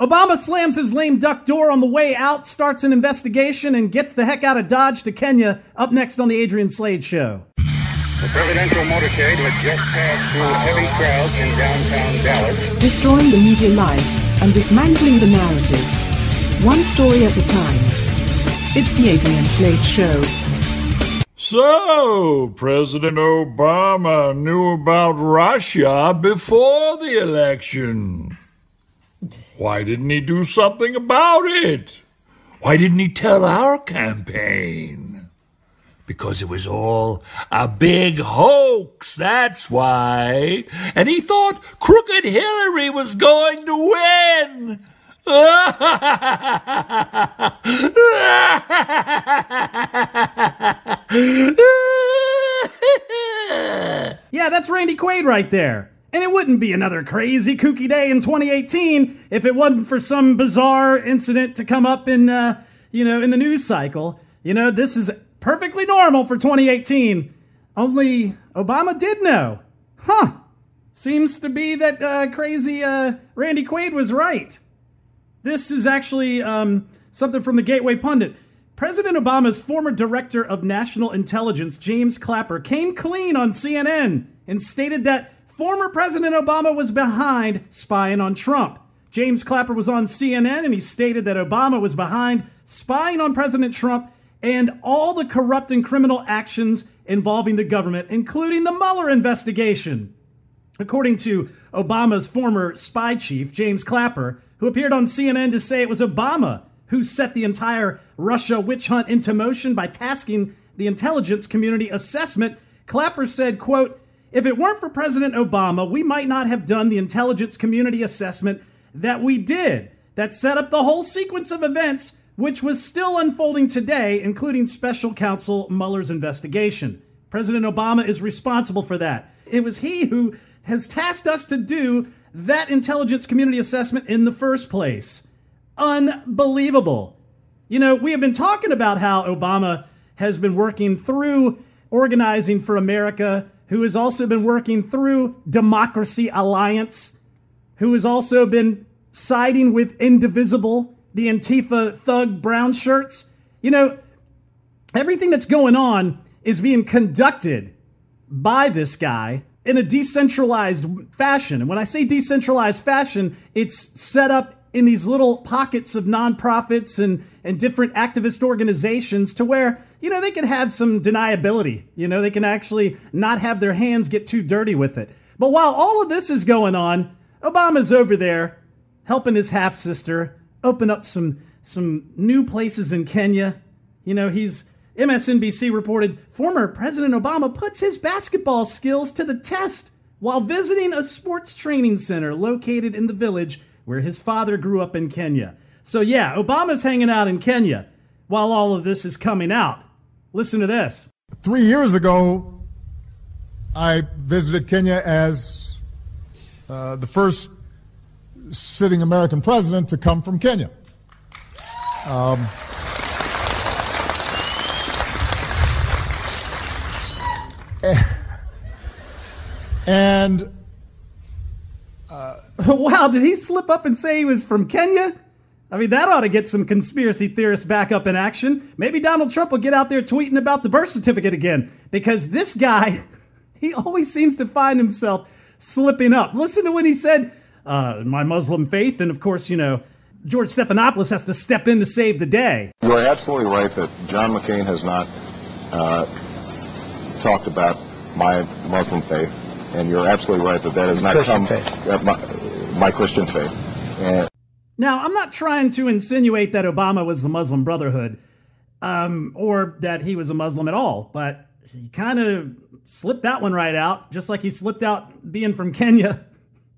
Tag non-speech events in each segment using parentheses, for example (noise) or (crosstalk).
Obama slams his lame duck door on the way out, starts an investigation, and gets the heck out of Dodge to Kenya. Up next on the Adrian Slade Show. The presidential motorcade had just passed through heavy crowds in downtown Dallas. Destroying the media lies and dismantling the narratives. One story at a time. It's the Adrian Slade Show. So, President Obama knew about Russia before the election. Why didn't he do something about it? Why didn't he tell our campaign? Because it was all a big hoax, that's why. And he thought Crooked Hillary was going to win. (laughs) Yeah, that's Randy Quaid right there. And it wouldn't be another crazy, kooky day in 2018 if it wasn't for some bizarre incident to come up in, uh, you know, in the news cycle. You know, this is perfectly normal for 2018. Only Obama did know. Huh. Seems to be that uh, crazy uh, Randy Quaid was right. This is actually um, something from the Gateway Pundit. President Obama's former director of national intelligence, James Clapper, came clean on CNN and stated that former President Obama was behind spying on Trump. James Clapper was on CNN and he stated that Obama was behind spying on President Trump and all the corrupt and criminal actions involving the government, including the Mueller investigation. According to Obama's former spy chief, James Clapper, who appeared on CNN to say it was Obama who set the entire Russia witch hunt into motion by tasking the intelligence community assessment, Clapper said, quote, if it weren't for President Obama, we might not have done the intelligence community assessment that we did, that set up the whole sequence of events, which was still unfolding today, including special counsel Mueller's investigation. President Obama is responsible for that. It was he who has tasked us to do that intelligence community assessment in the first place. Unbelievable. You know, we have been talking about how Obama has been working through Organizing for America, who has also been working through Democracy Alliance, who has also been siding with Indivisible, the Antifa thug brown shirts. You know, everything that's going on is being conducted by this guy in a decentralized fashion. And when I say decentralized fashion, it's set up in these little pockets of nonprofits and, and different activist organizations to where, you know, they can have some deniability. You know, they can actually not have their hands get too dirty with it. But while all of this is going on, Obama's over there helping his half sister open up some some new places in Kenya. You know, he's MSNBC reported former President Obama puts his basketball skills to the test while visiting a sports training center located in the village where his father grew up in Kenya. So, yeah, Obama's hanging out in Kenya while all of this is coming out. Listen to this. Three years ago, I visited Kenya as uh, the first sitting American president to come from Kenya. Um, (laughs) and (laughs) wow, did he slip up and say he was from Kenya? I mean, that ought to get some conspiracy theorists back up in action. Maybe Donald Trump will get out there tweeting about the birth certificate again because this guy, (laughs) he always seems to find himself slipping up. Listen to when he said, uh, my Muslim faith, and of course, you know, George Stephanopoulos has to step in to save the day. You are absolutely right that John McCain has not uh, talked about my Muslim faith, and you're absolutely right that that has not Christian come faith. uh, my, my Christian faith. And Now, I'm not trying to insinuate that Obama was the Muslim Brotherhood um, or that he was a Muslim at all, but he kind of slipped that one right out, just like he slipped out being from Kenya.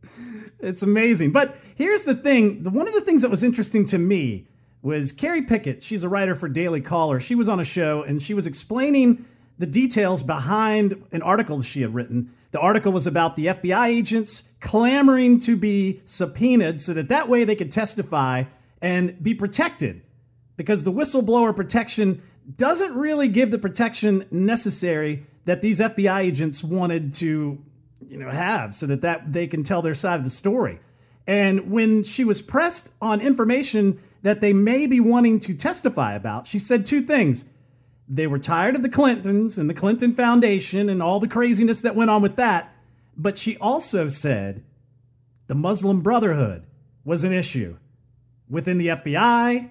(laughs) it's amazing. But here's the thing the, one of the things that was interesting to me was Kerry Picket. She's a writer for Daily Caller. She was on a show and she was explaining the details behind an article she had written. The article was about the FBI agents clamoring to be subpoenaed so that that way they could testify and be protected. Because the whistleblower protection doesn't really give the protection necessary that these FBI agents wanted to, you know, have so that, that they can tell their side of the story. And when she was pressed on information that they may be wanting to testify about, she said two things. They were tired of the Clintons and the Clinton Foundation and all the craziness that went on with that. But she also said the Muslim Brotherhood was an issue within the FBI,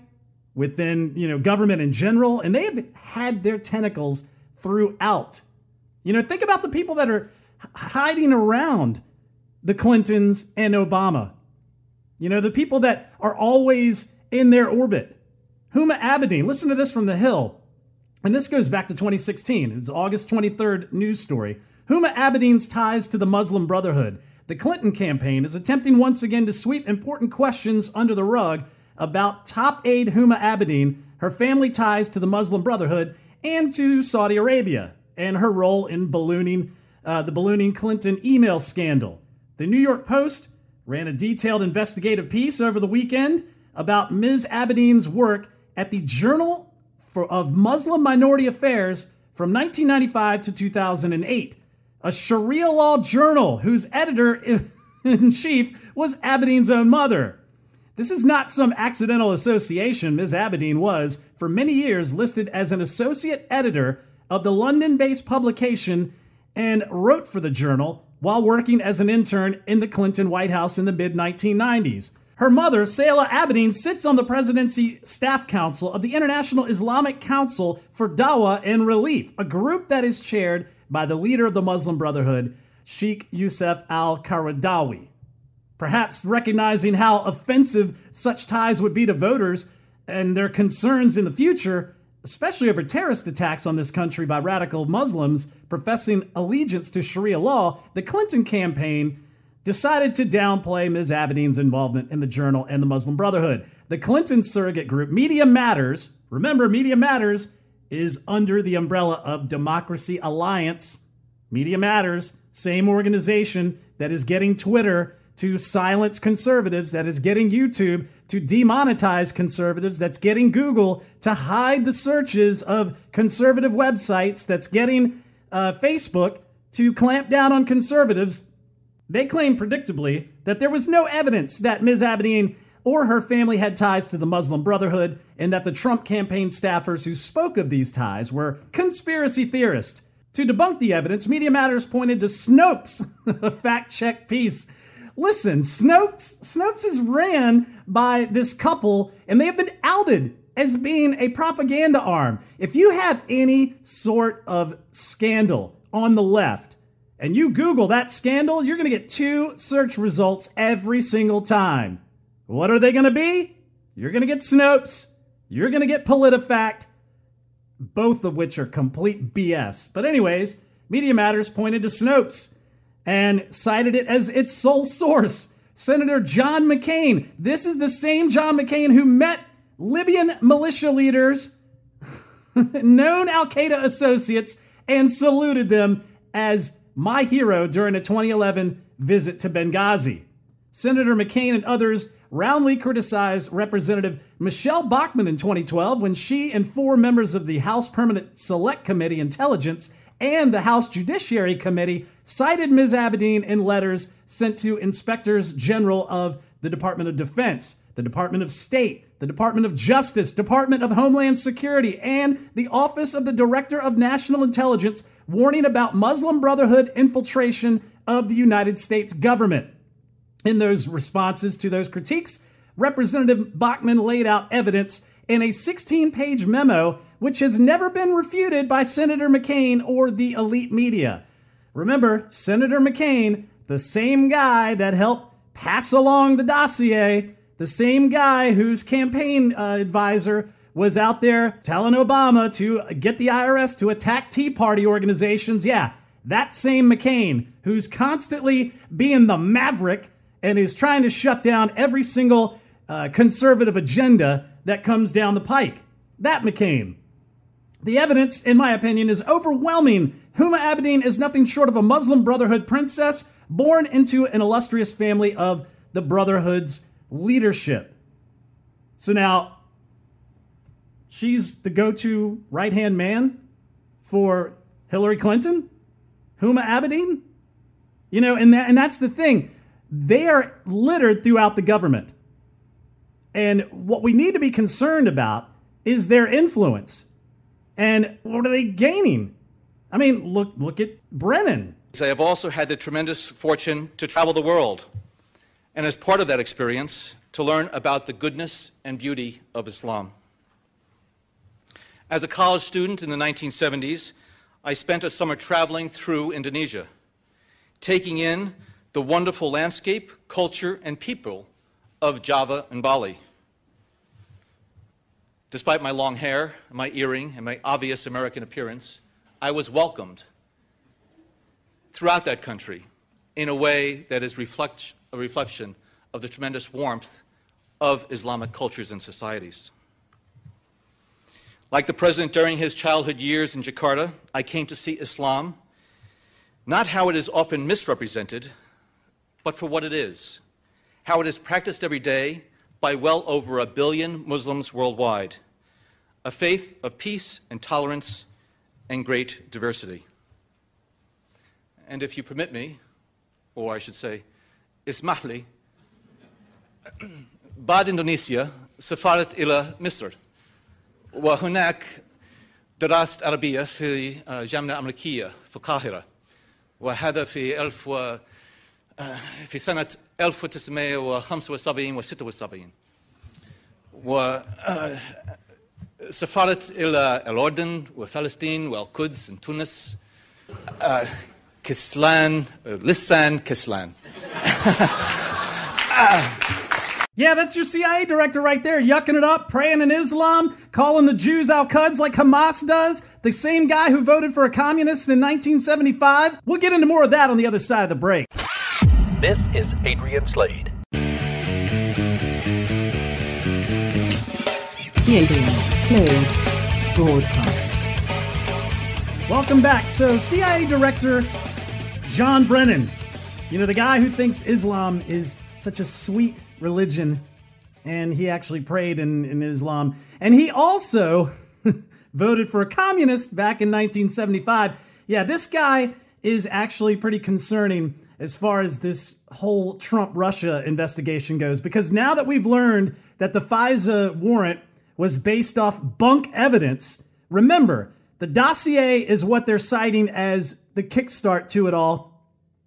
within, you know, government in general, and they have had their tentacles throughout. You know, think about the people that are hiding around the Clintons and Obama. You know, the people that are always in their orbit. Huma Abedin, listen to this from The Hill. And this goes back to 2016. It's August 23rd news story. Huma Abedin's ties to the Muslim Brotherhood. The Clinton campaign is attempting once again to sweep important questions under the rug about top aide Huma Abedin, her family ties to the Muslim Brotherhood, and to Saudi Arabia, and her role in ballooning uh, the ballooning Clinton email scandal. The New York Post ran a detailed investigative piece over the weekend about Ms. Abedin's work at the Journal for, of Muslim Minority Affairs from 1995 to 2008, a Sharia law journal whose editor (laughs) in chief was Abedin's own mother. This is not some accidental association. Ms. Abedin was, for many years, listed as an associate editor of the London based publication and wrote for the journal while working as an intern in the Clinton White House in the mid 1990s. Her mother, Sayla Abedin, sits on the presidency staff council of the International Islamic Council for Dawah and Relief, a group that is chaired by the leader of the Muslim Brotherhood, Sheikh Yusuf al Qaradawi. Perhaps recognizing how offensive such ties would be to voters and their concerns in the future, especially over terrorist attacks on this country by radical Muslims professing allegiance to Sharia law, the Clinton campaign decided to downplay Ms. Abedin's involvement in the Journal and the Muslim Brotherhood. The Clinton surrogate group, Media Matters, remember, Media Matters is under the umbrella of Democracy Alliance. Media Matters, same organization that is getting Twitter to silence conservatives, that is getting YouTube to demonetize conservatives, that's getting Google to hide the searches of conservative websites, that's getting uh, Facebook to clamp down on conservatives. They claim, predictably, that there was no evidence that Ms. Abedin or her family had ties to the Muslim Brotherhood, and that the Trump campaign staffers who spoke of these ties were conspiracy theorists. To debunk the evidence, Media Matters pointed to Snopes, (laughs) a fact check piece Listen, Snopes, Snopes is ran by this couple, and they have been outed as being a propaganda arm. If you have any sort of scandal on the left, and you Google that scandal, you're going to get two search results every single time. What are they going to be? You're going to get Snopes. You're going to get PolitiFact, both of which are complete BS. But, anyways, Media Matters pointed to Snopes and cited it as its sole source. Senator John McCain. This is the same John McCain who met Libyan militia leaders, (laughs) known Al Qaeda associates, and saluted them as my hero during a 2011 visit to Benghazi. Senator McCain and others roundly criticized Representative Michelle Bachmann in 2012 when she and four members of the House Permanent Select Committee Intelligence and the House Judiciary Committee cited Ms. Abedin in letters sent to inspectors general of the Department of Defense, the Department of State, the Department of Justice, Department of Homeland Security, and the Office of the Director of National Intelligence, warning about Muslim Brotherhood infiltration of the United States government. In those responses to those critiques, Representative Bachmann laid out evidence in a 16 page memo which has never been refuted by Senator McCain or the elite media. Remember, Senator McCain, the same guy that helped pass along the dossier, the same guy whose campaign uh, advisor was out there telling Obama to get the IRS to attack Tea Party organizations. Yeah, that same McCain who's constantly being the maverick and is trying to shut down every single uh, conservative agenda that comes down the pike. That McCain. The evidence, in my opinion, is overwhelming. Huma Abedin is nothing short of a Muslim Brotherhood princess born into an illustrious family of the Brotherhood's leadership. So now, she's the go to right hand man for Hillary Clinton? Huma Abedin? You know, and, that, and that's the thing. they are littered throughout the government. And what we need to be concerned about is their influence. And what are they gaining? I mean, look look at Brennan. I have also had the tremendous fortune to travel the world, and as part of that experience, to learn about the goodness and beauty of Islam. As a college student in the 1970s, I spent a summer traveling through Indonesia, taking in the wonderful landscape, culture, and people of Java and Bali. Despite my long hair, my earring, and my obvious American appearance, I was welcomed throughout that country in a way that is reflect, a reflection of the tremendous warmth of Islamic cultures and societies. Like the president during his childhood years in Jakarta, I came to see Islam not how it is often misrepresented, but for what it is, how it is practiced every day by well over a billion Muslims worldwide, a faith of peace and tolerance and great diversity. And if you permit me, or I should say, اسمح (clears throat) بعد إندونيسيا سافرت إلى مصر وهناك درست عربية في الجامعة الأمريكية في القاهرة وهذا في ألف و في سنة 1975 و 76 وسافرت إلى الأردن وفلسطين والقدس وتونس كسلان لسان كسلان (laughs) Yeah, that's your CIA director right there, yucking it up, praying in Islam, calling the Jews al Quds like Hamas does, the same guy who voted for a communist in 1975. We'll get into more of that on the other side of the break. This is Adrian Slade. The Adrian Slade Broadcast. Welcome back. So, CIA Director John Brennan, you know, the guy who thinks Islam is such a sweet religion, and he actually prayed in, in Islam. And he also (laughs) voted for a communist back in 1975. Yeah, this guy is actually pretty concerning as far as this whole Trump Russia investigation goes, because now that we've learned that the FISA warrant was based off bunk evidence, remember, the dossier is what they're citing as the kickstart to it all.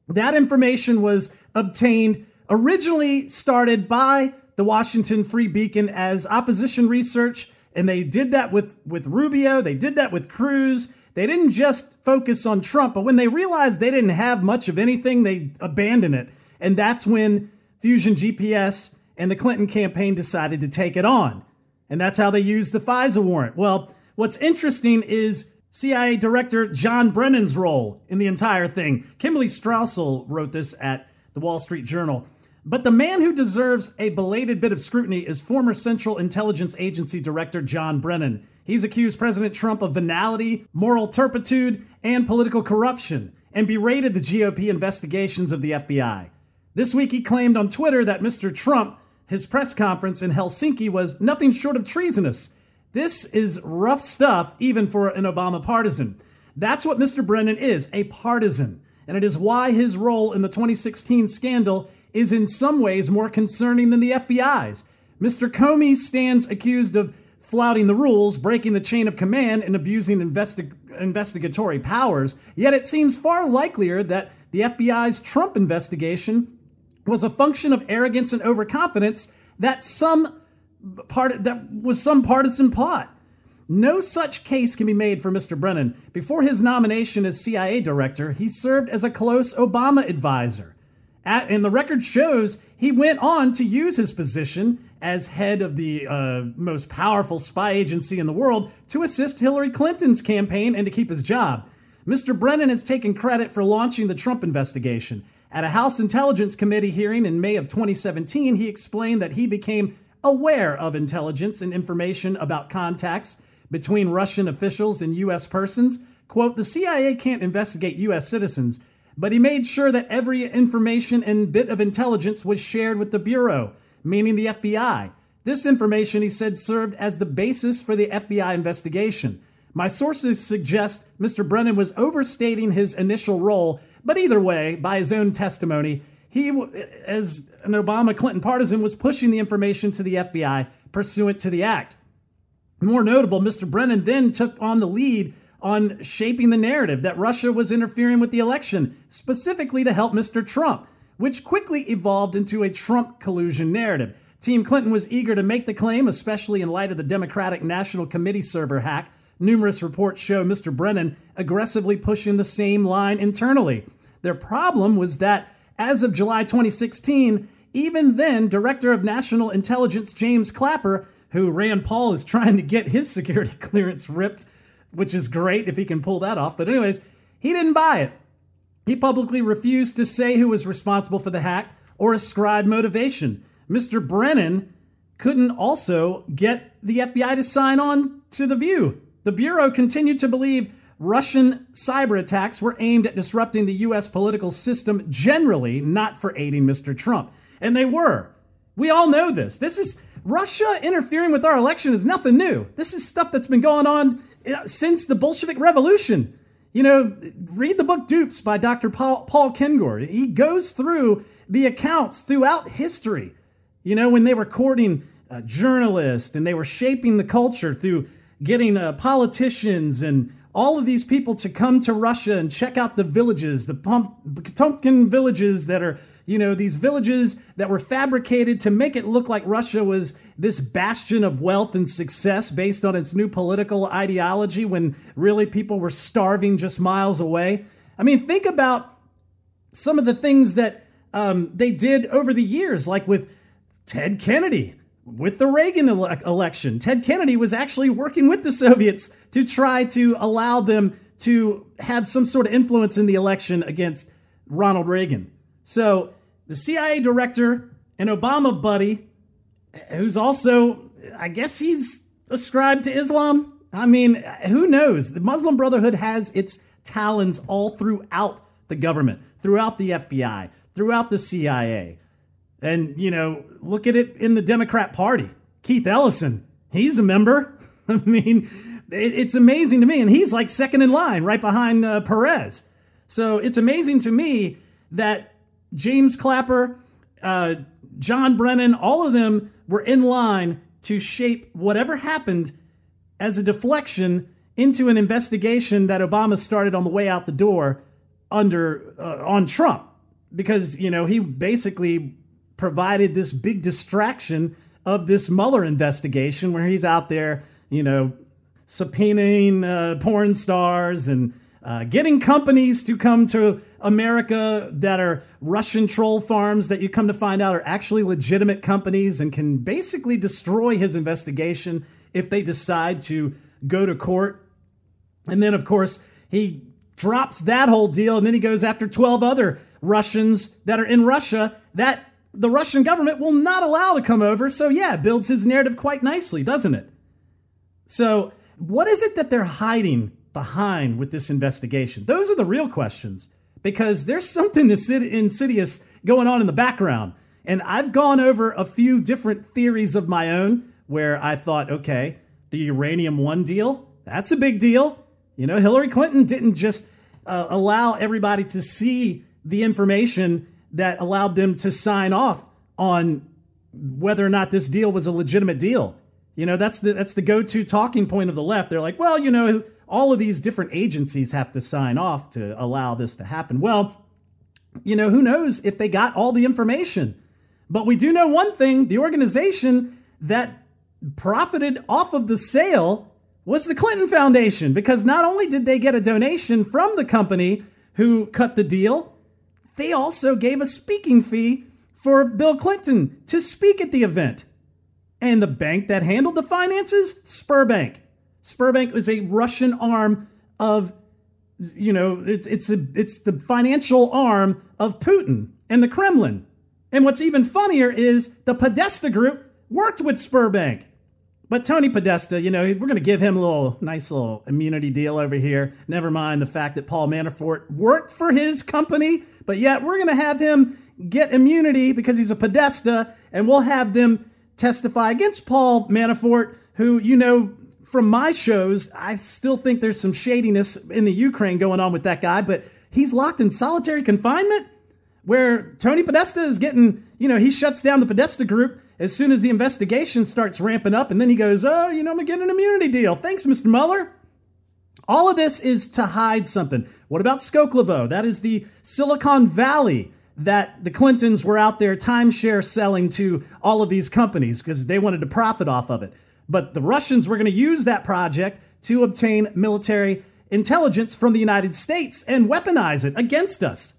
That information was obtained originally started by the Washington Free Beacon as opposition research, and they did that with, with Rubio, they did that with Cruz. They didn't just focus on Trump, but when they realized they didn't have much of anything, they abandoned it. And that's when Fusion GPS and the Clinton campaign decided to take it on. And that's how they used the FISA warrant. Well, what's interesting is CIA Director John Brennan's role in the entire thing. Kimberly Strassel wrote this at the Wall Street Journal. But the man who deserves a belated bit of scrutiny is former Central Intelligence Agency Director John Brennan. He's accused President Trump of venality, moral turpitude, and political corruption, and berated the GOP investigations of the FBI. This week, he claimed on Twitter that Mr. Trump, his press conference in Helsinki, was nothing short of treasonous. This is rough stuff, even for an Obama partisan. That's what Mr. Brennan is a partisan. And it is why his role in the 2016 scandal is in some ways more concerning than the FBI's. Mr. Comey stands accused of flouting the rules, breaking the chain of command, and abusing investi- investigatory powers. Yet it seems far likelier that the FBI's Trump investigation was a function of arrogance and overconfidence that some part that was some partisan plot. No such case can be made for Mr. Brennan. Before his nomination as CIA director, he served as a close Obama advisor. At, and the record shows he went on to use his position as head of the uh, most powerful spy agency in the world to assist Hillary Clinton's campaign and to keep his job. Mr. Brennan has taken credit for launching the Trump investigation. At a House Intelligence Committee hearing in May of 2017, he explained that he became aware of intelligence and information about contacts between Russian officials and U.S. persons. Quote, the CIA can't investigate U.S. citizens, but he made sure that every information and bit of intelligence was shared with the Bureau, meaning the FBI. This information, he said, served as the basis for the FBI investigation. My sources suggest Mr. Brennan was overstating his initial role, but either way, by his own testimony, he, as an Obama Clinton partisan, was pushing the information to the FBI pursuant to the act. More notable, Mr. Brennan then took on the lead on shaping the narrative that Russia was interfering with the election, specifically to help Mr. Trump, which quickly evolved into a Trump collusion narrative. Team Clinton was eager to make the claim, especially in light of the Democratic National Committee server hack. Numerous reports show Mr. Brennan aggressively pushing the same line internally. Their problem was that as of July 2016, even then, Director of National Intelligence James Clapper, who Rand Paul is trying to get his security (laughs) clearance ripped, which is great if he can pull that off. But, anyways, he didn't buy it. He publicly refused to say who was responsible for the hack or ascribe motivation. Mr. Brennan couldn't also get the FBI to sign on to the view. The Bureau continued to believe Russian cyber attacks were aimed at disrupting the U.S. political system generally, not for aiding Mr. Trump. And they were. We all know this. This is Russia interfering with our election is nothing new. This is stuff that's been going on since the Bolshevik Revolution. You know, read the book Dupes by Dr. Paul, Paul Kengor. He goes through the accounts throughout history. You know, when they were courting uh, journalists and they were shaping the culture through getting uh, politicians and all of these people to come to Russia and check out the villages, the Potemkin villages that are, you know, these villages that were fabricated to make it look like Russia was this bastion of wealth and success based on its new political ideology when really people were starving just miles away. I mean, think about some of the things that um, they did over the years, like with Ted Kennedy with the Reagan ele- election. Ted Kennedy was actually working with the Soviets to try to allow them to have some sort of influence in the election against Ronald Reagan. So the CIA director, an Obama buddy, who's also, I guess he's ascribed to Islam. I mean, who knows? The Muslim Brotherhood has its talons all throughout the government, throughout the FBI, throughout the CIA. And, you know, look at it in the Democrat Party. Keith Ellison, he's a member. (laughs) I mean, it's amazing to me. And he's like second in line right behind uh, Perez. So it's amazing to me that James Clapper, uh, John Brennan, all of them were in line to shape whatever happened as a deflection into an investigation that Obama started on the way out the door under uh, on Trump because you know he basically provided this big distraction of this Mueller investigation where he's out there, you know, subpoenaing uh, porn stars and uh, getting companies to come to America that are Russian troll farms that you come to find out are actually legitimate companies and can basically destroy his investigation if they decide to go to court. And then, of course, he drops that whole deal and then he goes after 12 other Russians that are in Russia that the Russian government will not allow to come over. So, yeah, builds his narrative quite nicely, doesn't it? So, what is it that they're hiding behind with this investigation? Those are the real questions because there's something insidious going on in the background. And I've gone over a few different theories of my own where I thought, okay, the uranium one deal, that's a big deal. You know, Hillary Clinton didn't just uh, allow everybody to see the information that allowed them to sign off on whether or not this deal was a legitimate deal. You know, that's the that's the go-to talking point of the left. They're like, well, you know, all of these different agencies have to sign off to allow this to happen. Well, you know, who knows if they got all the information. But we do know one thing, the organization that profited off of the sale was the Clinton Foundation because not only did they get a donation from the company who cut the deal, they also gave a speaking fee for Bill Clinton to speak at the event. And the bank that handled the finances, Sberbank. Sberbank is a Russian arm of, you know, it's it's a, it's the financial arm of Putin and the Kremlin. And what's even funnier is the Podesta Group worked with Sberbank. But Tony Podesta, you know, we're going to give him a little nice little immunity deal over here. Never mind the fact that Paul Manafort worked for his company, but yet we're going to have him get immunity because he's a Podesta, and we'll have them testify against Paul Manafort, who, you know, from my shows, I still think there's some shadiness in the Ukraine going on with that guy, but he's locked in solitary confinement where Tony Podesta is getting, you know, he shuts down the Podesta group as soon as the investigation starts ramping up, and then he goes, Oh, you know, I'm gonna get an immunity deal. Thanks, Mr. Mueller. All of this is to hide something. What about Skolkovo? That is the Silicon Valley that the Clintons were out there timeshare selling to all of these companies because they wanted to profit off of it. But the Russians were going to use that project to obtain military intelligence from the United States and weaponize it against us.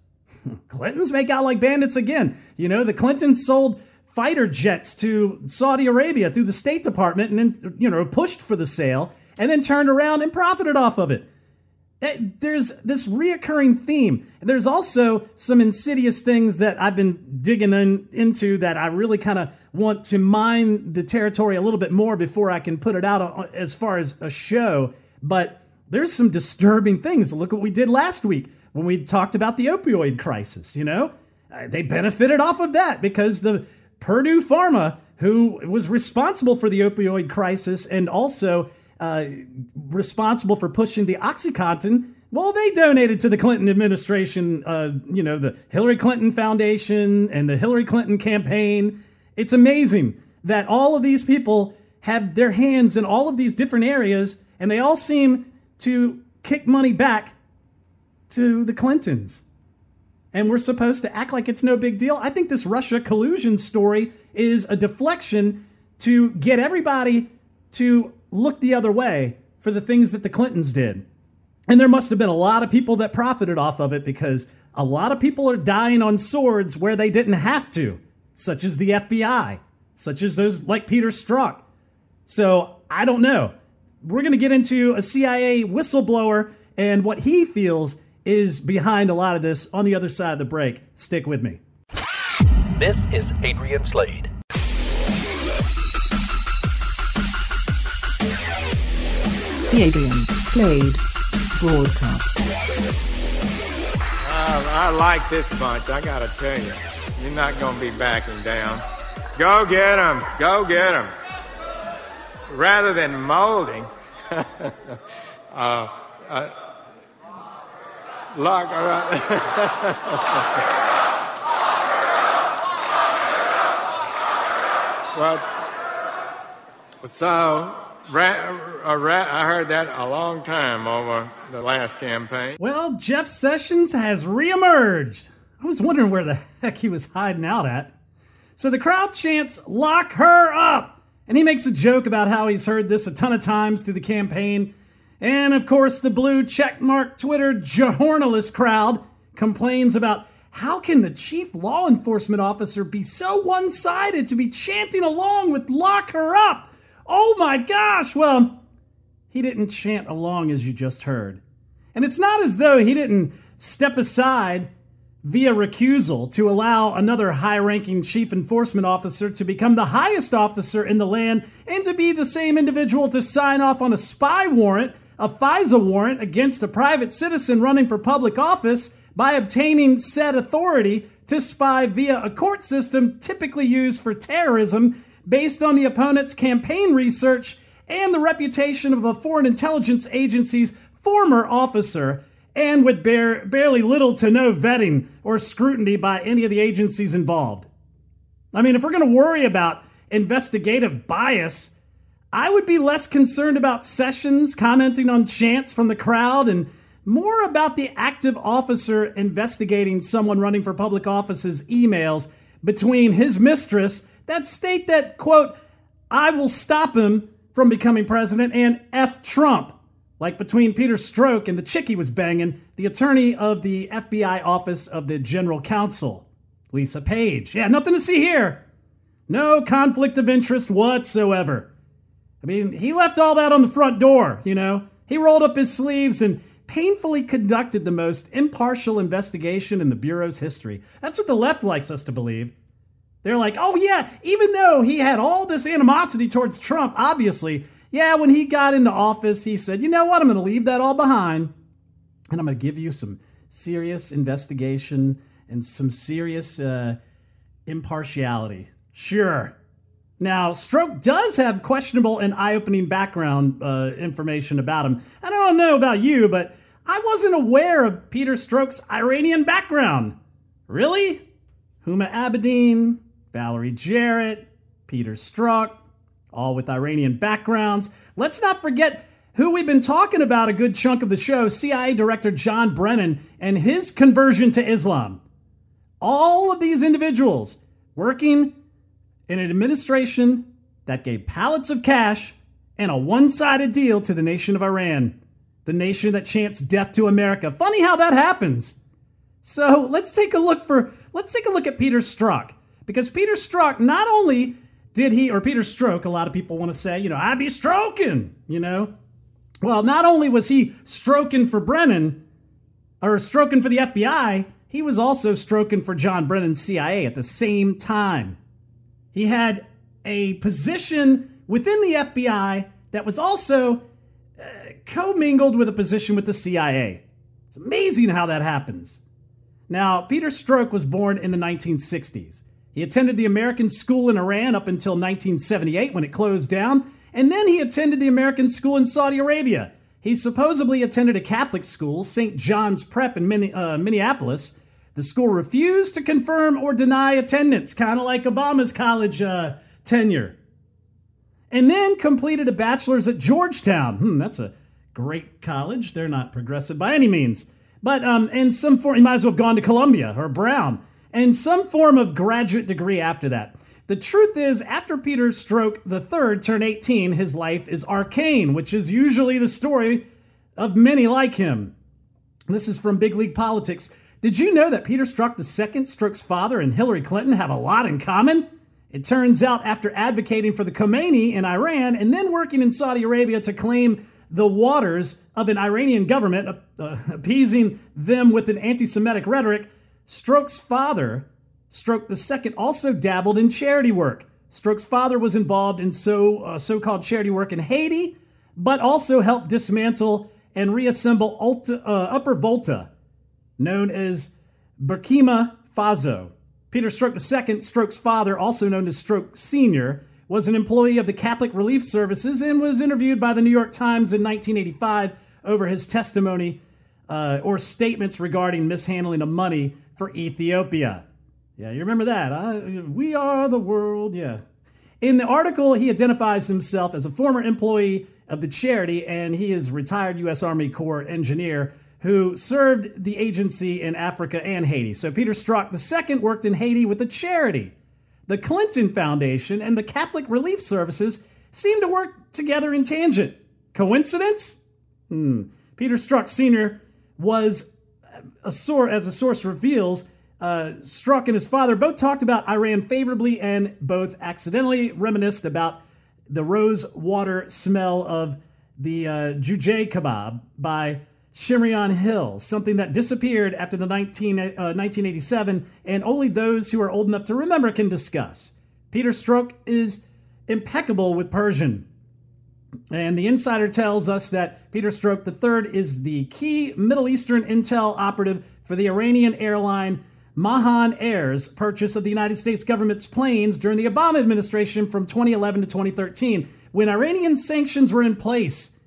Clintons make out like bandits again. You know, the Clintons sold fighter jets to Saudi Arabia through the State Department and then, you know, pushed for the sale and then turned around and profited off of it. Eh, There's this reoccurring theme. There's also some insidious things that I've been digging in, into that I really kind of want to mine the territory a little bit more before I can put it out as far as a show. But there's some disturbing things. Look what we did last week when we talked about the opioid crisis. You know, Uh, they benefited off of that because the Purdue Pharma, who was responsible for the opioid crisis and also uh, responsible for pushing the OxyContin, well, they donated to the Clinton administration, uh, you know, the Hillary Clinton Foundation and the Hillary Clinton campaign. It's amazing that all of these people have their hands in all of these different areas and they all seem to kick money back to the Clintons and we're supposed to act like it's no big deal. I think this Russia collusion story is a deflection to get everybody to look the other way for the things that the Clintons did. And there must have been a lot of people that profited off of it because a lot of people are dying on swords where they didn't have to, such as the FBI, such as those like Peter Strzok. So I don't know. We're going to get into a CIA whistleblower and what he feels is behind a lot of this on the other side of the break. Stick with me. This is Adrian Slade. The Adrian Slade Broadcast. I, I like this bunch, I gotta tell you. You're not gonna be backing down. Go get 'em, go get 'em. Rather than molding, (laughs) uh, uh, look, uh, (laughs) well, so, I heard that a long time over the last campaign. Well, Jeff Sessions has reemerged. I was wondering where the heck he was hiding out at. So the crowd chants, Lock her up! And he makes a joke about how he's heard this a ton of times through the campaign. And of course, the blue checkmark Twitter journalist crowd complains about how can the chief law enforcement officer be so one sided to be chanting along with Lock her up? Oh my gosh! Well, he didn't chant along as you just heard. And it's not as though he didn't step aside via recusal to allow another high ranking chief enforcement officer to become the highest officer in the land and to be the same individual to sign off on a spy warrant, a FISA warrant against a private citizen running for public office by obtaining said authority to spy via a court system typically used for terrorism based on the opponent's campaign research and the reputation of a foreign intelligence agency's former officer, and with bare, barely little to no vetting or scrutiny by any of the agencies involved. I mean, if we're going to worry about investigative bias, I would be less concerned about Sessions commenting on chants from the crowd and more about the active officer investigating someone running for public office's emails between his mistress that state that, quote, I will stop him from becoming president and F Trump, like between Peter Stroke and the chick he was banging, the attorney of the FBI Office of the General Counsel, Lisa Page. Yeah, nothing to see here. No conflict of interest whatsoever. I mean, he left all that on the front door, you know? He rolled up his sleeves and painfully conducted the most impartial investigation in the Bureau's history. That's what the left likes us to believe. They're like, oh, yeah, even though he had all this animosity towards Trump, obviously, yeah, when he got into office, he said, you know what, I'm going to leave that all behind and I'm going to give you some serious investigation and some serious uh, impartiality. Sure. Now, Stroke does have questionable and eye opening background uh, information about him. I don't know about you, but I wasn't aware of Peter Stroke's Iranian background. Really? Huma Abedin, Valerie Jarrett, Peter Strzok, all with Iranian backgrounds. Let's not forget who we've been talking about a good chunk of the show CIA Director John Brennan and his conversion to Islam. All of these individuals working in an administration that gave pallets of cash and a one sided deal to the nation of Iran, the nation that chants death to America. Funny how that happens. So let's take a look for let's take a look at Peter Strzok because Peter Strzok not only did he or Peter Stroke, a lot of people want to say, you know, I be stroking, you know. Well, not only was he stroking for Brennan or stroking for the FBI, he was also stroking for John Brennan's CIA at the same time. He had a position within the FBI that was also uh, commingled with a position with the CIA. It's amazing how that happens. Now, Peter Strzok was born in the 1960s. He attended the American School in Iran up until 1978 when it closed down, and then he attended the American School in Saudi Arabia. He supposedly attended a Catholic school, St. John's Prep in uh, Minneapolis. The school refused to confirm or deny attendance, kind of like Obama's college uh, tenure. And then completed a bachelor's at Georgetown. Hmm, that's a great college. They're not progressive by any means. But um, in some form, he might as well have gone to Columbia or Brown and some form of graduate degree after that. The truth is, after Peter Stroke III turned 18, his life is arcane, which is usually the story of many like him. This is from Big League Politics. Did you know that Peter Strzok II, Stroke's father, and Hillary Clinton have a lot in common? It turns out, after advocating for the Khomeini in Iran and then working in Saudi Arabia to claim the waters of an Iranian government, uh, uh, appeasing them with an anti Semitic rhetoric, Stroke's father, Stroke II, also dabbled in charity work. Stroke's father was involved in so uh, so-called charity work in Haiti, but also helped dismantle and reassemble Ulta, uh, Upper Volta, known as Burkina Faso. Peter Stroke II, Stroke's father, also known as Stroke Sr., was an employee of the Catholic Relief Services and was interviewed by the New York Times in 1985 over his testimony uh, or statements regarding mishandling of money for Ethiopia. Yeah, you remember that? Huh? We are the world. Yeah. In the article, he identifies himself as a former employee of the charity, and he is retired U.S. Army Corps engineer who served the agency in Africa and Haiti. So Peter Strzok II worked in Haiti with a charity. The Clinton Foundation and the Catholic Relief Services seem to work together in tangent. Coincidence? Hmm. Peter Strzok Sr. was a source, as a source reveals, uh, Strzok and his father both talked about Iran favorably and both accidentally reminisced about the rose water smell of the uh, kebab by Shimron Hill, something that disappeared after the 19, uh, 1987 and only those who are old enough to remember can discuss. Peter Strzok is impeccable with Persian. And the insider tells us that Peter Strzok III is the key Middle Eastern intel operative for the Iranian airline Mahan Air's purchase of the United States government's planes during the Obama administration from 2011 to 2013, when Iranian sanctions were in place.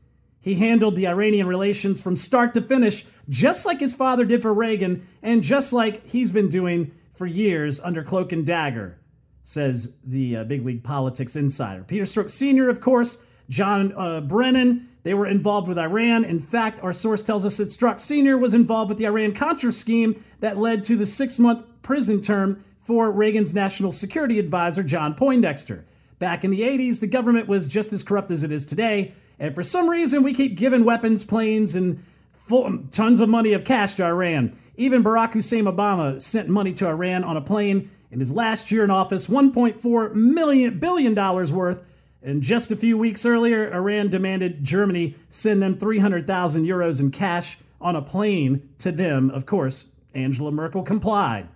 He handled the Iranian relations from start to finish, just like his father did for Reagan, and just like he's been doing for years under Cloak and Dagger, says the uh, Big League Politics insider. Peter Strzok Sr., of course, John uh, Brennan, they were involved with Iran. In fact, our source tells us that Strzok Sr. was involved with the Iran Contra scheme that led to the six month prison term for Reagan's national security advisor, John Poindexter. Back in the 80s, the government was just as corrupt as it is today. And for some reason, we keep giving weapons, planes, and full, tons of money of cash to Iran. Even Barack Hussein Obama sent money to Iran on a plane in his last year in office, 1.4 million billion dollars worth and just a few weeks earlier, Iran demanded Germany send them 300,000 euros in cash on a plane to them. Of course, Angela Merkel complied.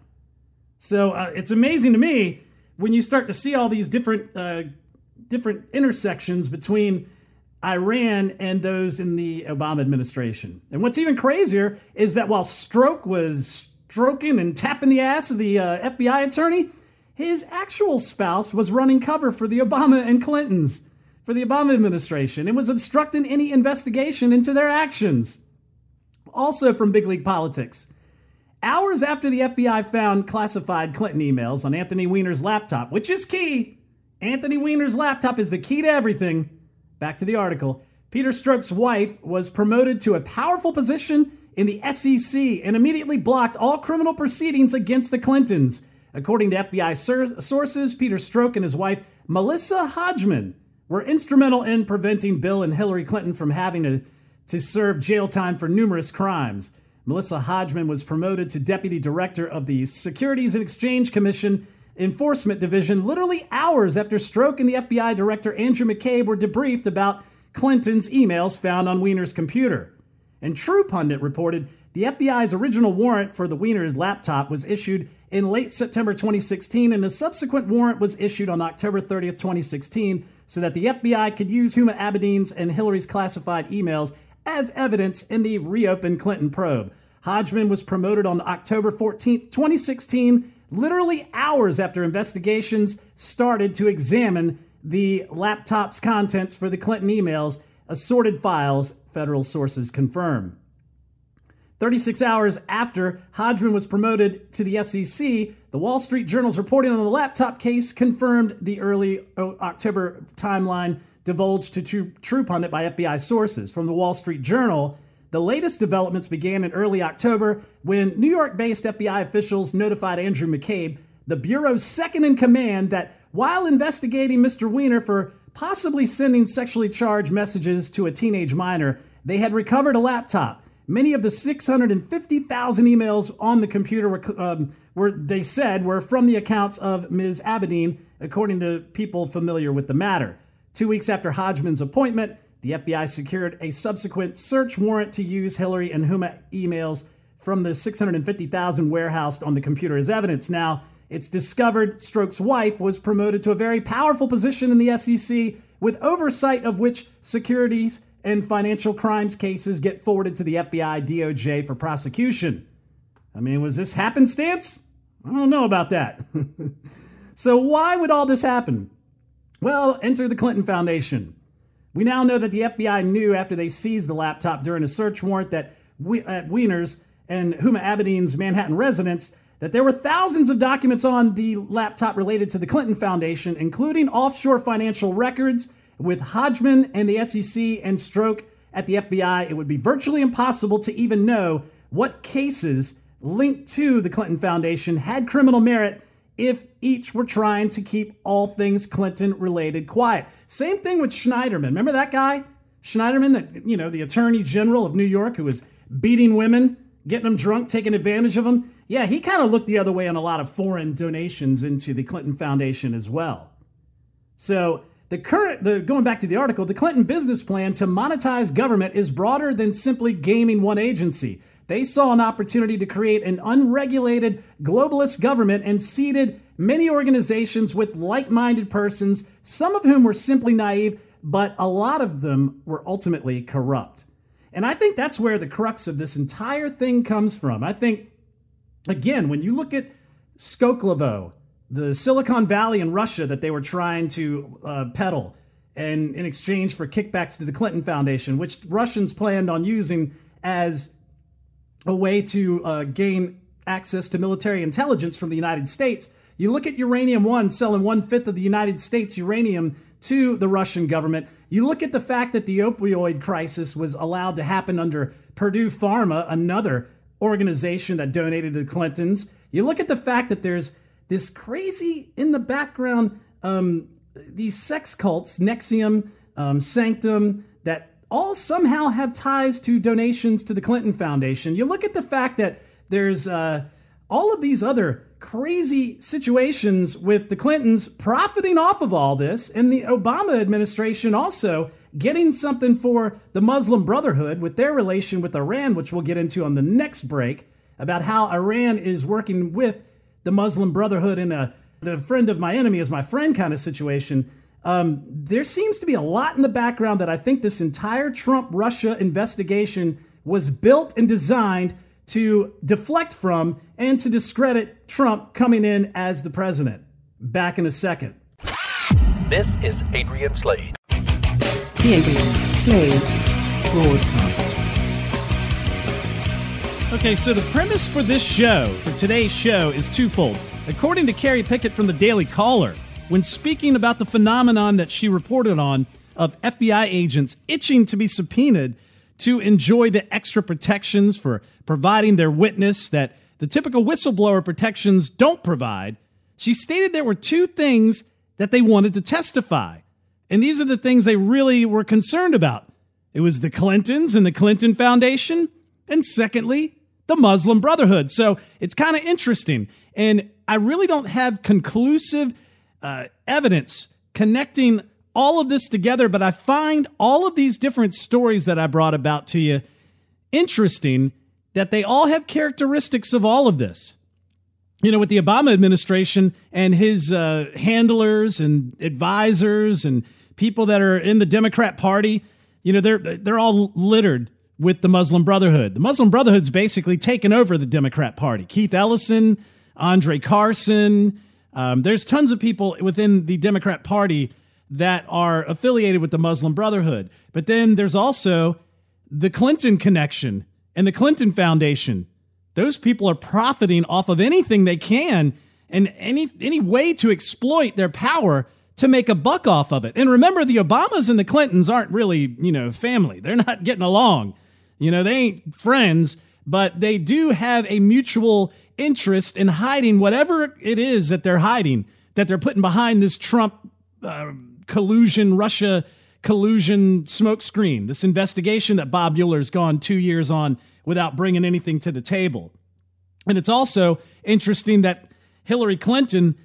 So uh, it's amazing to me when you start to see all these different uh, different intersections between Iran and those in the Obama administration. And what's even crazier is that while Stroke was stroking and tapping the ass of the uh, FBI attorney, his actual spouse was running cover for the Obama and Clintons, for the Obama administration, and was obstructing any investigation into their actions. Also from Big League Politics. hours after the FBI found classified Clinton emails on Anthony Weiner's laptop, which is key. Anthony Weiner's laptop is the key to everything. Back to the article. Peter Strzok's wife was promoted to a powerful position in the SEC and immediately blocked all criminal proceedings against the Clintons. According to FBI sur- sources, Peter Strzok and his wife, Melissa Hodgman, were instrumental in preventing Bill and Hillary Clinton from having to, to serve jail time for numerous crimes. Melissa Hodgman was promoted to deputy director of the Securities and Exchange Commission Enforcement Division literally hours after Strzok and the FBI director Andrew McCabe were debriefed about Clinton's emails found on Weiner's computer. And True Pundit reported the FBI's original warrant for the Weiner's laptop was issued in late September 2016, and a subsequent warrant was issued on October 30th, 2016, so that the FBI could use Huma Abedin's and Hillary's classified emails as evidence in the reopened Clinton probe. Hodgman was promoted on October 14th, 2016, literally hours after investigations started to examine the laptop's contents for the Clinton emails, assorted files, federal sources confirm. 36 hours after Hodgman was promoted to the SEC, the Wall Street Journal's reporting on the laptop case confirmed the early uh, October timeline divulged to True, True Pundit by FBI sources. From the Wall Street Journal, the latest developments began in early October when New York based FBI officials notified Andrew McCabe, the Bureau's second in command, that while investigating Mr. Weiner for possibly sending sexually charged messages to a teenage minor, they had recovered a laptop. Many of the 650,000 emails on the computer were, um, were, they said, were from the accounts of Ms. Abedin, according to people familiar with the matter. Two weeks after Hodgman's appointment, the FBI secured a subsequent search warrant to use Hillary and Huma emails from the 650,000 warehoused on the computer as evidence. Now, it's discovered Strzok's wife was promoted to a very powerful position in the SEC, with oversight of which securities and financial crimes cases get forwarded to the FBI DOJ for prosecution. I mean, was this happenstance? I don't know about that. (laughs) so, why would all this happen? Well, enter the Clinton Foundation. We now know that the FBI knew after they seized the laptop during a search warrant that we, at Weiner's and Huma Abedin's Manhattan residence that there were thousands of documents on the laptop related to the Clinton Foundation, including offshore financial records. With Hodgman and the SEC and Strzok at the FBI, it would be virtually impossible to even know what cases linked to the Clinton Foundation had criminal merit if each were trying to keep all things Clinton related quiet. Same thing with Schneiderman. Remember that guy? Schneiderman, the, you know, the attorney general of New York who was beating women, getting them drunk, taking advantage of them. Yeah, he kind of looked the other way on a lot of foreign donations into the Clinton Foundation as well. So, the current the going back to the article, the Clinton business plan to monetize government is broader than simply gaming one agency. They saw an opportunity to create an unregulated globalist government and seeded many organizations with like-minded persons, some of whom were simply naive, but a lot of them were ultimately corrupt. And I think that's where the crux of this entire thing comes from. I think again, when you look at Skolkovo, the Silicon Valley in Russia that they were trying to uh, peddle, and in exchange for kickbacks to the Clinton Foundation, which Russians planned on using as a way to uh, gain access to military intelligence from the United States. You look at Uranium One selling one fifth of the United States uranium to the Russian government. You look at the fact that the opioid crisis was allowed to happen under Purdue Pharma, another organization that donated to the Clintons. You look at the fact that there's this crazy in the background, um, these sex cults, NXIVM, um, Sanctum, all somehow have ties to donations to the Clinton Foundation. You look at the fact that there's uh, all of these other crazy situations with the Clintons profiting off of all this, and the Obama administration also getting something for the Muslim Brotherhood with their relation with Iran, which we'll get into on the next break, about how Iran is working with the Muslim Brotherhood in a the friend of my enemy is my friend kind of situation. Um, there seems to be a lot in the background that I think this entire Trump Russia investigation was built and designed to deflect from and to discredit Trump coming in as the president. Back in a second. This is Adrian Slade. The Adrian Slade Broadcast. Okay, so the premise for this show, for today's show, is twofold. According to Kerry Picket from the Daily Caller, when speaking about the phenomenon that she reported on of FBI agents itching to be subpoenaed to enjoy the extra protections for providing their witness that the typical whistleblower protections don't provide, she stated there were two things that they wanted to testify. And these are the things they really were concerned about. It was the Clintons and the Clinton Foundation, and secondly, the Muslim Brotherhood. So it's kind of interesting. And I really don't have conclusive uh, evidence connecting all of this together, but I find all of these different stories that I brought about to you interesting that they all have characteristics of all of this. You know, with the Obama administration and his uh, handlers and advisors and people that are in the Democrat Party, you know, they're they're all littered with the Muslim Brotherhood. The Muslim Brotherhood's basically taken over the Democrat Party. Keith Ellison, Andre Carson. Um, there's tons of people within the Democrat Party that are affiliated with the Muslim Brotherhood. But then there's also the Clinton connection and the Clinton Foundation. Those people are profiting off of anything they can and any any way to exploit their power to make a buck off of it. And remember the Obamas and the Clintons aren't really, you know, family. They're not getting along. You know, they ain't friends, but they do have a mutual interest in hiding whatever it is that they're hiding, that they're putting behind this Trump uh, collusion, Russia collusion smokescreen, this investigation that Bob Mueller's gone two years on without bringing anything to the table. And it's also interesting that Hillary Clinton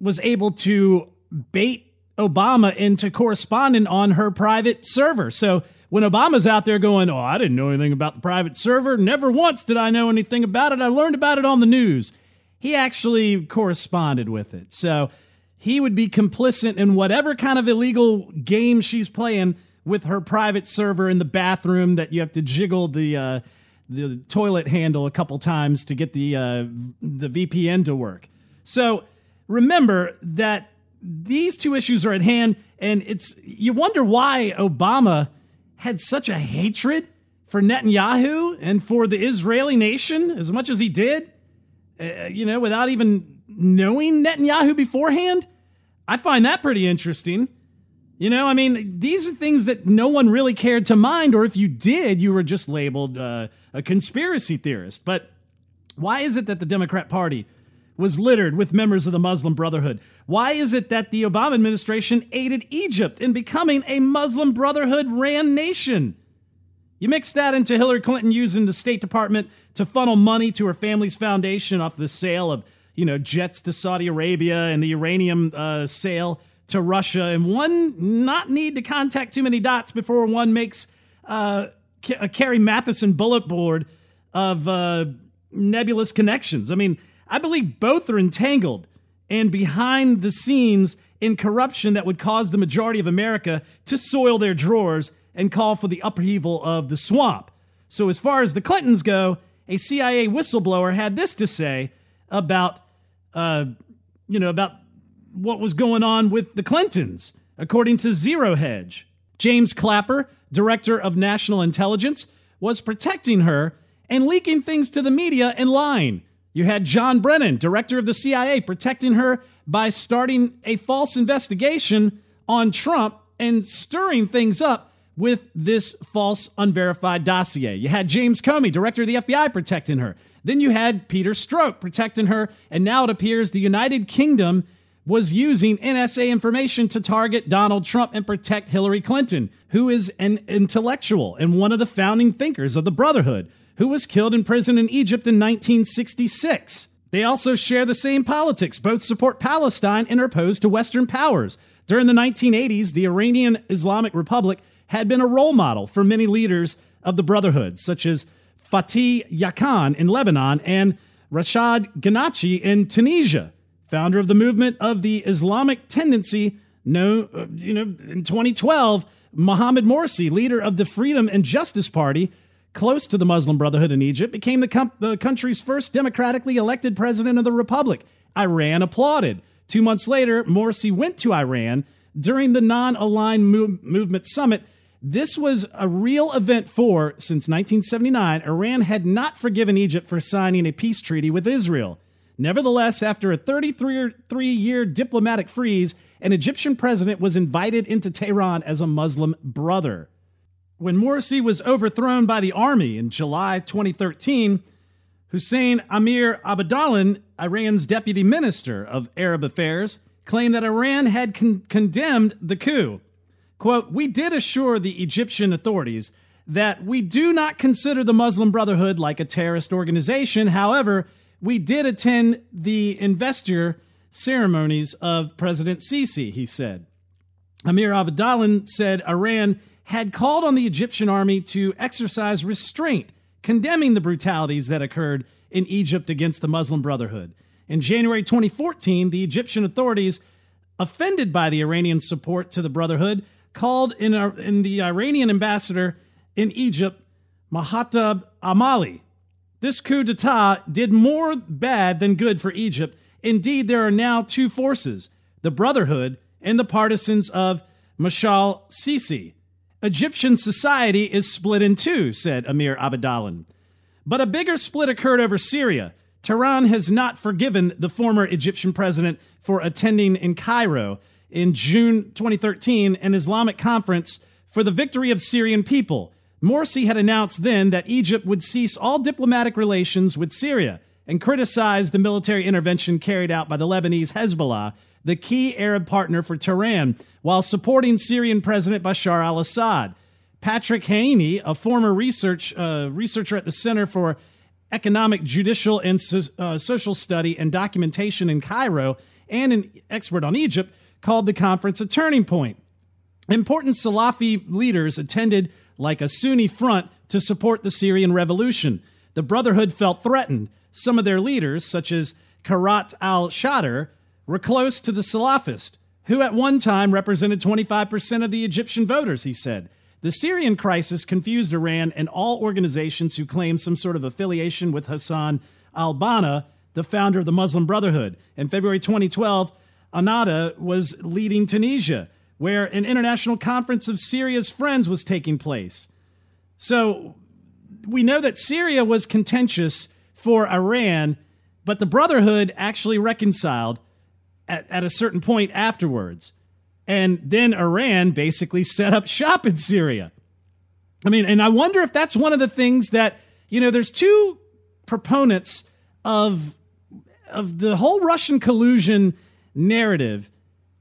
was able to bait Obama into corresponding on her private server. So when Obama's out there going, Oh, I didn't know anything about the private server, never once did I know anything about it. I learned about it on the news. He actually corresponded with it. So he would be complicit in whatever kind of illegal game she's playing with her private server in the bathroom that you have to jiggle the uh, the toilet handle a couple times to get the uh, the VPN to work. So remember that these two issues are at hand, and it's you wonder why Obama had such a hatred for Netanyahu and for the Israeli nation as much as he did, uh, you know, without even knowing Netanyahu beforehand. I find that pretty interesting. You know, I mean, these are things that no one really cared to mind, or if you did, you were just labeled uh, a conspiracy theorist. But why is it that the Democrat Party was littered with members of the Muslim Brotherhood? Why is it that the Obama administration aided Egypt in becoming a Muslim Brotherhood ran nation? You mix that into Hillary Clinton using the State Department to funnel money to her family's foundation off the sale of, you know, jets to Saudi Arabia and the uranium uh, sale to Russia, and one not need to contact too many dots before one makes uh, a Carrie Mathison bullet board of uh, nebulous connections. I mean, I believe both are entangled and behind the scenes in corruption that would cause the majority of America to soil their drawers and call for the upheaval of the swamp. So, as far as the Clintons go, a CIA whistleblower had this to say about, uh, you know, about what was going on with the Clintons, according to Zero Hedge. James Clapper, director of national intelligence, was protecting her and leaking things to the media and lying. You had John Brennan, director of the CIA, protecting her by starting a false investigation on Trump and stirring things up with this false unverified dossier. You had James Comey, director of the FBI, protecting her. Then you had Peter Strzok protecting her. And now it appears the United Kingdom was using NSA information to target Donald Trump and protect Hillary Clinton, who is an intellectual and one of the founding thinkers of the Brotherhood who was killed in prison in Egypt in 1966. They also share the same politics. Both support Palestine and are opposed to Western powers. During the 1980s, the Iranian Islamic Republic had been a role model for many leaders of the Brotherhood, such as Fathi Yakan in Lebanon and Rached Ghannouchi in Tunisia, founder of the movement of the Islamic tendency. No, uh, you know, in 2012, Mohamed Morsi, leader of the Freedom and Justice Party, close to the Muslim Brotherhood in Egypt, became the, com- the country's first democratically elected president of the republic. Iran applauded. Two months later, Morsi went to Iran during the non aligned Mo- movement summit. This was a real event for, since 1979, Iran had not forgiven Egypt for signing a peace treaty with Israel. Nevertheless, after a 33 year diplomatic freeze, an Egyptian president was invited into Tehran as a Muslim brother. When Morsi was overthrown by the army in July 2013, Hussein Amir Abdallah, Iran's deputy minister of Arab affairs, claimed that Iran had con- condemned the coup. Quote, We did assure the Egyptian authorities that we do not consider the Muslim Brotherhood like a terrorist organization. However, we did attend the investor ceremonies of President Sisi, he said. Amir Abdallah said Iran had called on the Egyptian army to exercise restraint, condemning the brutalities that occurred in Egypt against the Muslim Brotherhood. In January 2014, the Egyptian authorities, offended by the Iranian support to the Brotherhood, called in, uh, in the Iranian ambassador in Egypt, Mahatab Amali. This coup d'etat did more bad than good for Egypt. Indeed, there are now two forces the Brotherhood and the partisans of Mashal Sisi. Egyptian society is split in two, said Amir Abdallah. But a bigger split occurred over Syria. Tehran has not forgiven the former Egyptian president for attending in Cairo in June 2013 an Islamic conference for the victory of Syrian people. Morsi had announced then that Egypt would cease all diplomatic relations with Syria and criticized the military intervention carried out by the Lebanese Hezbollah, the key Arab partner for Tehran, while supporting Syrian President Bashar al Assad. Patrick Haenni, a former research, uh, researcher at the Center for Economic, Judicial, and so, uh, Social Study and Documentation in Cairo, and an expert on Egypt, called the conference a turning point. Important Salafi leaders attended like a Sunni front to support the Syrian revolution. The Brotherhood felt threatened. Some of their leaders, such as Khairat al Shater, were close to the Salafist, who at one time represented 25% of the Egyptian voters, he said. The Syrian crisis confused Iran and all organizations who claim some sort of affiliation with Hassan al Banna, the founder of the Muslim Brotherhood. In February 2012, Ennahda was leading Tunisia, where an international conference of Syria's friends was taking place. So we know that Syria was contentious for Iran, but the Brotherhood actually reconciled at, at a certain point afterwards. And then Iran basically set up shop in Syria. I mean, and I wonder if that's one of the things that, you know, there's two proponents of of the whole Russian collusion narrative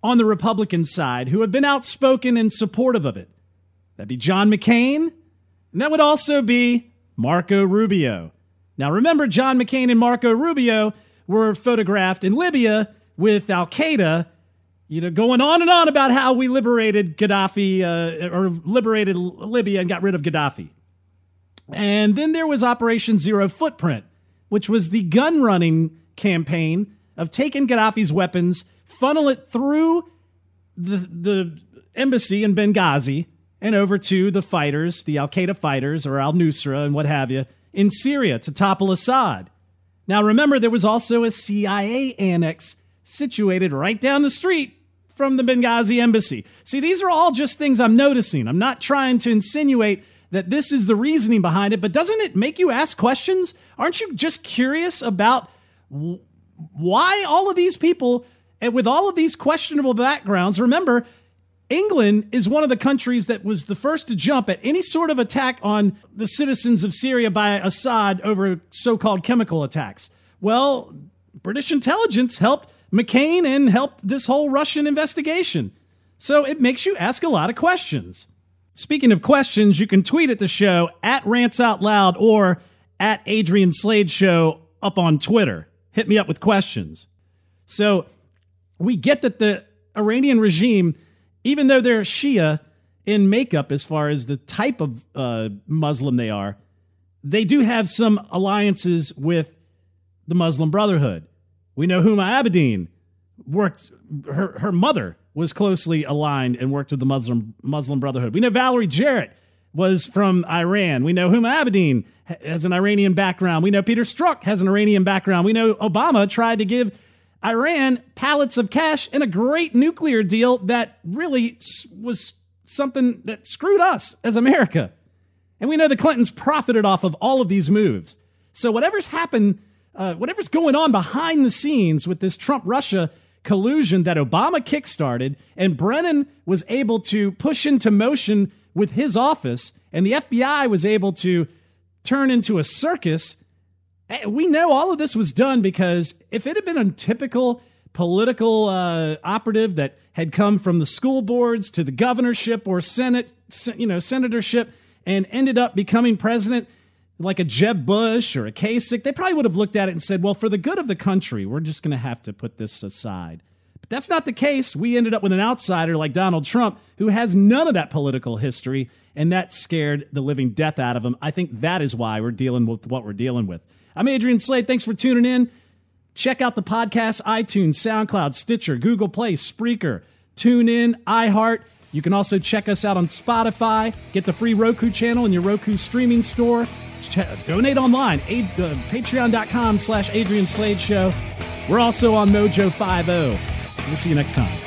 on the Republican side who have been outspoken and supportive of it. That'd be John McCain, and that would also be Marco Rubio. Now, remember, John McCain and Marco Rubio were photographed in Libya with Al Qaeda, you know, going on and on about how we liberated Gaddafi uh, or liberated Libya and got rid of Gaddafi. And then there was Operation Zero Footprint, which was the gun running campaign of taking Gaddafi's weapons, funnel it through the, the embassy in Benghazi and over to the fighters, the Al Qaeda fighters or Al Nusra and what have you, in Syria to topple Assad. Now, remember, there was also a CIA annex situated right down the street from the Benghazi embassy. See, these are all just things I'm noticing. I'm not trying to insinuate that this is the reasoning behind it, but doesn't it make you ask questions? Aren't you just curious about why all of these people, and with all of these questionable backgrounds, remember, England is one of the countries that was the first to jump at any sort of attack on the citizens of Syria by Assad over so called chemical attacks. Well, British intelligence helped McCain and helped this whole Russian investigation. So it makes you ask a lot of questions. Speaking of questions, you can tweet at the show at Rants Out Loud or at Adrian Slade Show up on Twitter. Hit me up with questions. So we get that the Iranian regime, even though they're Shia in makeup as far as the type of uh, Muslim they are, they do have some alliances with the Muslim Brotherhood. We know Huma Abedin worked, her, her mother was closely aligned and worked with the Muslim, Muslim Brotherhood. We know Valerie Jarrett was from Iran. We know Huma Abedin has an Iranian background. We know Peter Strzok has an Iranian background. We know Obama tried to give Iran pallets of cash and a great nuclear deal that really was something that screwed us as America. And we know the Clintons profited off of all of these moves. So whatever's happened, uh, whatever's going on behind the scenes with this Trump Russia collusion that Obama kickstarted and Brennan was able to push into motion with his office, and the FBI was able to turn into a circus. eh, We know all of this was done because if it had been a typical political uh, operative that had come from the school boards to the governorship or senate, you know, senatorship, and ended up becoming president, like a Jeb Bush or a Kasich, they probably would have looked at it and said, well, for the good of the country, we're just going to have to put this aside. But that's not the case. We ended up with an outsider like Donald Trump who has none of that political history, and that scared the living death out of him. I think that is why we're dealing with what we're dealing with. I'm Adrian Slade. Thanks for tuning in. Check out the podcast, iTunes, SoundCloud, Stitcher, Google Play, Spreaker, TuneIn, iHeart. You can also check us out on Spotify. Get the free Roku channel in your Roku streaming store. Donate online, a- uh, patreon.com slash Adrian Slade Show. We're also on Mojo 50. We'll see you next time.